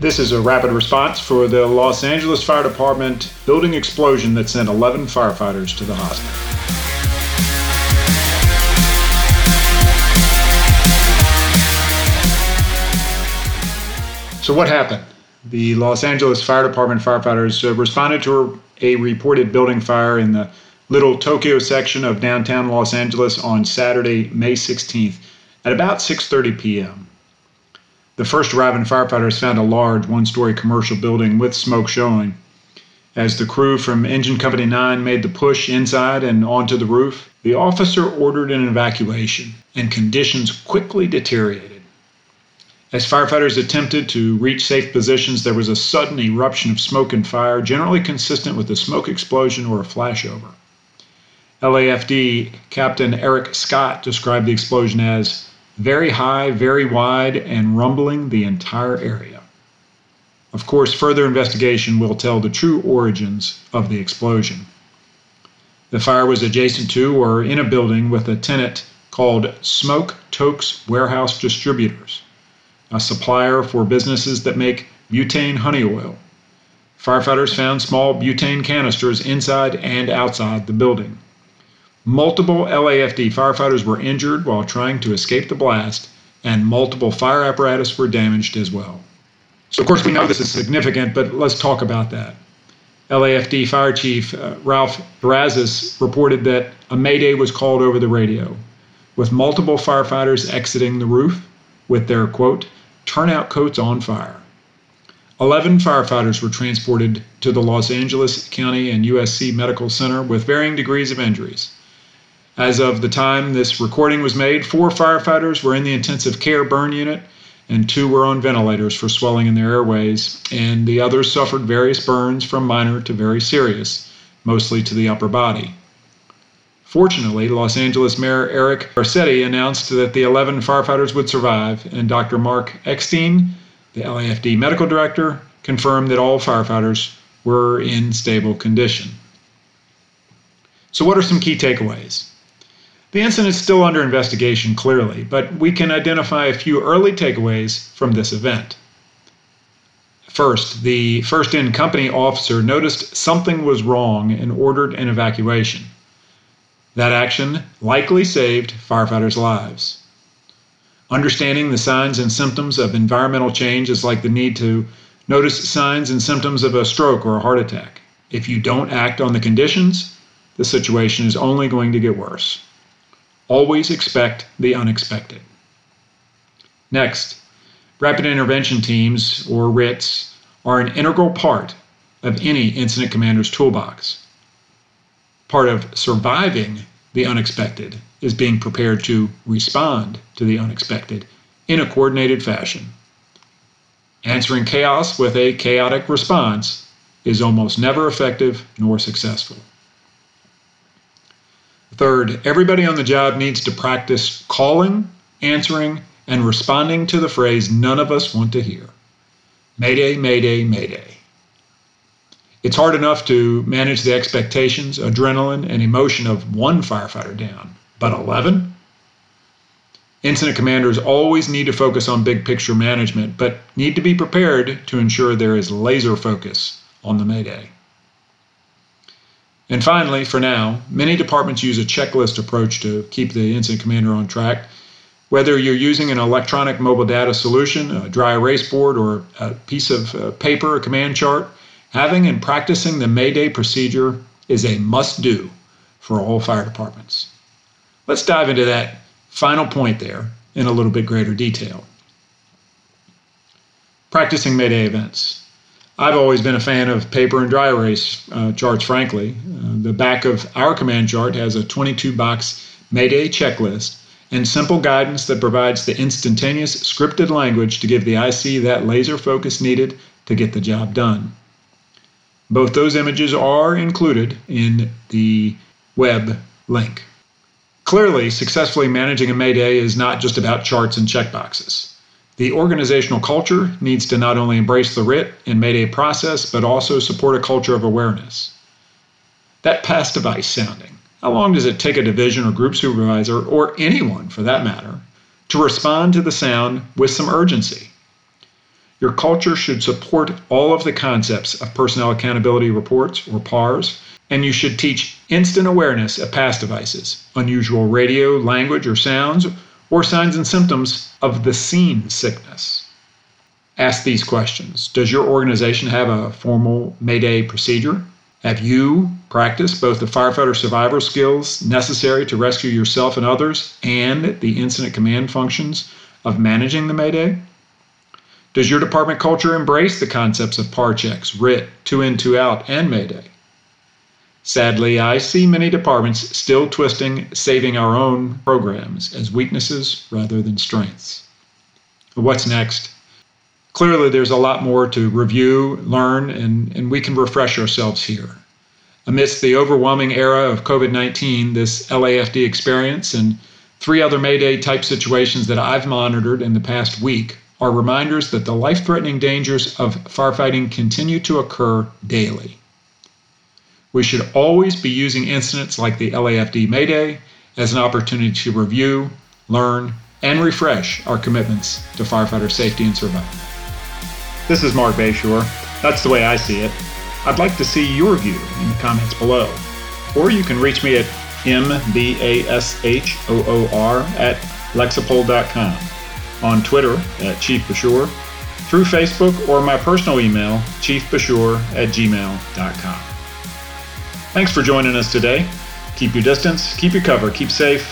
This is a rapid response for the Los Angeles Fire Department building explosion that sent 11 firefighters to the hospital. So, what happened? The Los Angeles Fire Department firefighters uh, responded to a reported building fire in the Little Tokyo section of downtown Los Angeles on Saturday, May 16th at about 6:30 p.m. The first arriving firefighters found a large one-story commercial building with smoke showing. As the crew from Engine Company 9 made the push inside and onto the roof, the officer ordered an evacuation, and conditions quickly deteriorated. As firefighters attempted to reach safe positions, there was a sudden eruption of smoke and fire, generally consistent with a smoke explosion or a flashover. LAFD Captain Eric Scott described the explosion as very high, very wide, and rumbling the entire area. Of course, further investigation will tell the true origins of the explosion. The fire was adjacent to or in a building with a tenant called Smoke Toke's Warehouse Distributors, a supplier for businesses that make butane honey oil. Firefighters found small butane canisters inside and outside the building. Multiple LAFD firefighters were injured while trying to escape the blast, and multiple fire apparatus were damaged as well. So, of course, we know this is significant, but let's talk about that. LAFD Fire Chief uh, Ralph Terrazas reported that a mayday was called over the radio, with multiple firefighters exiting the roof with their quote, turnout coats on fire. 11 firefighters were transported to the Los Angeles County and USC Medical Center with varying degrees of injuries. As of the time this recording was made, four firefighters were in the intensive care burn unit and two were on ventilators for swelling in their airways, and the others suffered various burns from minor to very serious, mostly to the upper body. Fortunately, Los Angeles Mayor Eric Garcetti announced that the 11 firefighters would survive, and Dr. Mark Eckstein, the LAFD medical director, confirmed that all firefighters were in stable condition. So, what are some key takeaways? The incident is still under investigation, clearly, but we can identify a few early takeaways from this event. First, the first in company officer noticed something was wrong and ordered an evacuation. That action likely saved firefighters' lives. Understanding the signs and symptoms of environmental change is like the need to notice signs and symptoms of a stroke or a heart attack. If you don't act on the conditions, the situation is only going to get worse. Always expect the unexpected. Next, rapid intervention teams, or RITs, are an integral part of any incident commander's toolbox. Part of surviving the unexpected is being prepared to respond to the unexpected in a coordinated fashion. Answering chaos with a chaotic response is almost never effective nor successful. Third, everybody on the job needs to practice calling, answering, and responding to the phrase none of us want to hear Mayday, Mayday, Mayday. It's hard enough to manage the expectations, adrenaline, and emotion of one firefighter down, but 11? Incident commanders always need to focus on big picture management, but need to be prepared to ensure there is laser focus on the Mayday. And finally, for now, many departments use a checklist approach to keep the incident commander on track. Whether you're using an electronic mobile data solution, a dry erase board, or a piece of uh, paper, a command chart, having and practicing the Mayday procedure is a must do for all fire departments. Let's dive into that final point there in a little bit greater detail. Practicing Mayday events. I've always been a fan of paper and dry erase uh, charts, frankly. Uh, the back of our command chart has a 22 box Mayday checklist and simple guidance that provides the instantaneous scripted language to give the IC that laser focus needed to get the job done. Both those images are included in the web link. Clearly, successfully managing a Mayday is not just about charts and checkboxes. The organizational culture needs to not only embrace the RIT and Mayday process, but also support a culture of awareness. That pass device sounding. How long does it take a division or group supervisor, or anyone for that matter, to respond to the sound with some urgency? Your culture should support all of the concepts of personnel accountability reports or PARs, and you should teach instant awareness of PASS devices, unusual radio, language, or sounds, or signs and symptoms of the scene sickness. Ask these questions Does your organization have a formal Mayday procedure? Have you practiced both the firefighter survival skills necessary to rescue yourself and others and the incident command functions of managing the Mayday? Does your department culture embrace the concepts of PAR checks, RIT, two in, two out, and Mayday? Sadly, I see many departments still twisting saving our own programs as weaknesses rather than strengths. What's next? Clearly there's a lot more to review, learn, and, and we can refresh ourselves here. Amidst the overwhelming era of COVID 19, this LAFD experience and three other Mayday type situations that I've monitored in the past week are reminders that the life threatening dangers of firefighting continue to occur daily. We should always be using incidents like the LAFD Mayday as an opportunity to review, learn, and refresh our commitments to firefighter safety and survival. This is Mark Bashore. That's the way I see it. I'd like to see your view in the comments below. Or you can reach me at mbashore at lexipol.com, on Twitter at Chief Bashore, through Facebook or my personal email, chiefbashore at gmail.com. Thanks for joining us today. Keep your distance, keep your cover, keep safe,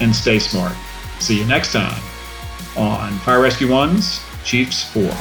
and stay smart. See you next time on Fire Rescue One's Chiefs Forum.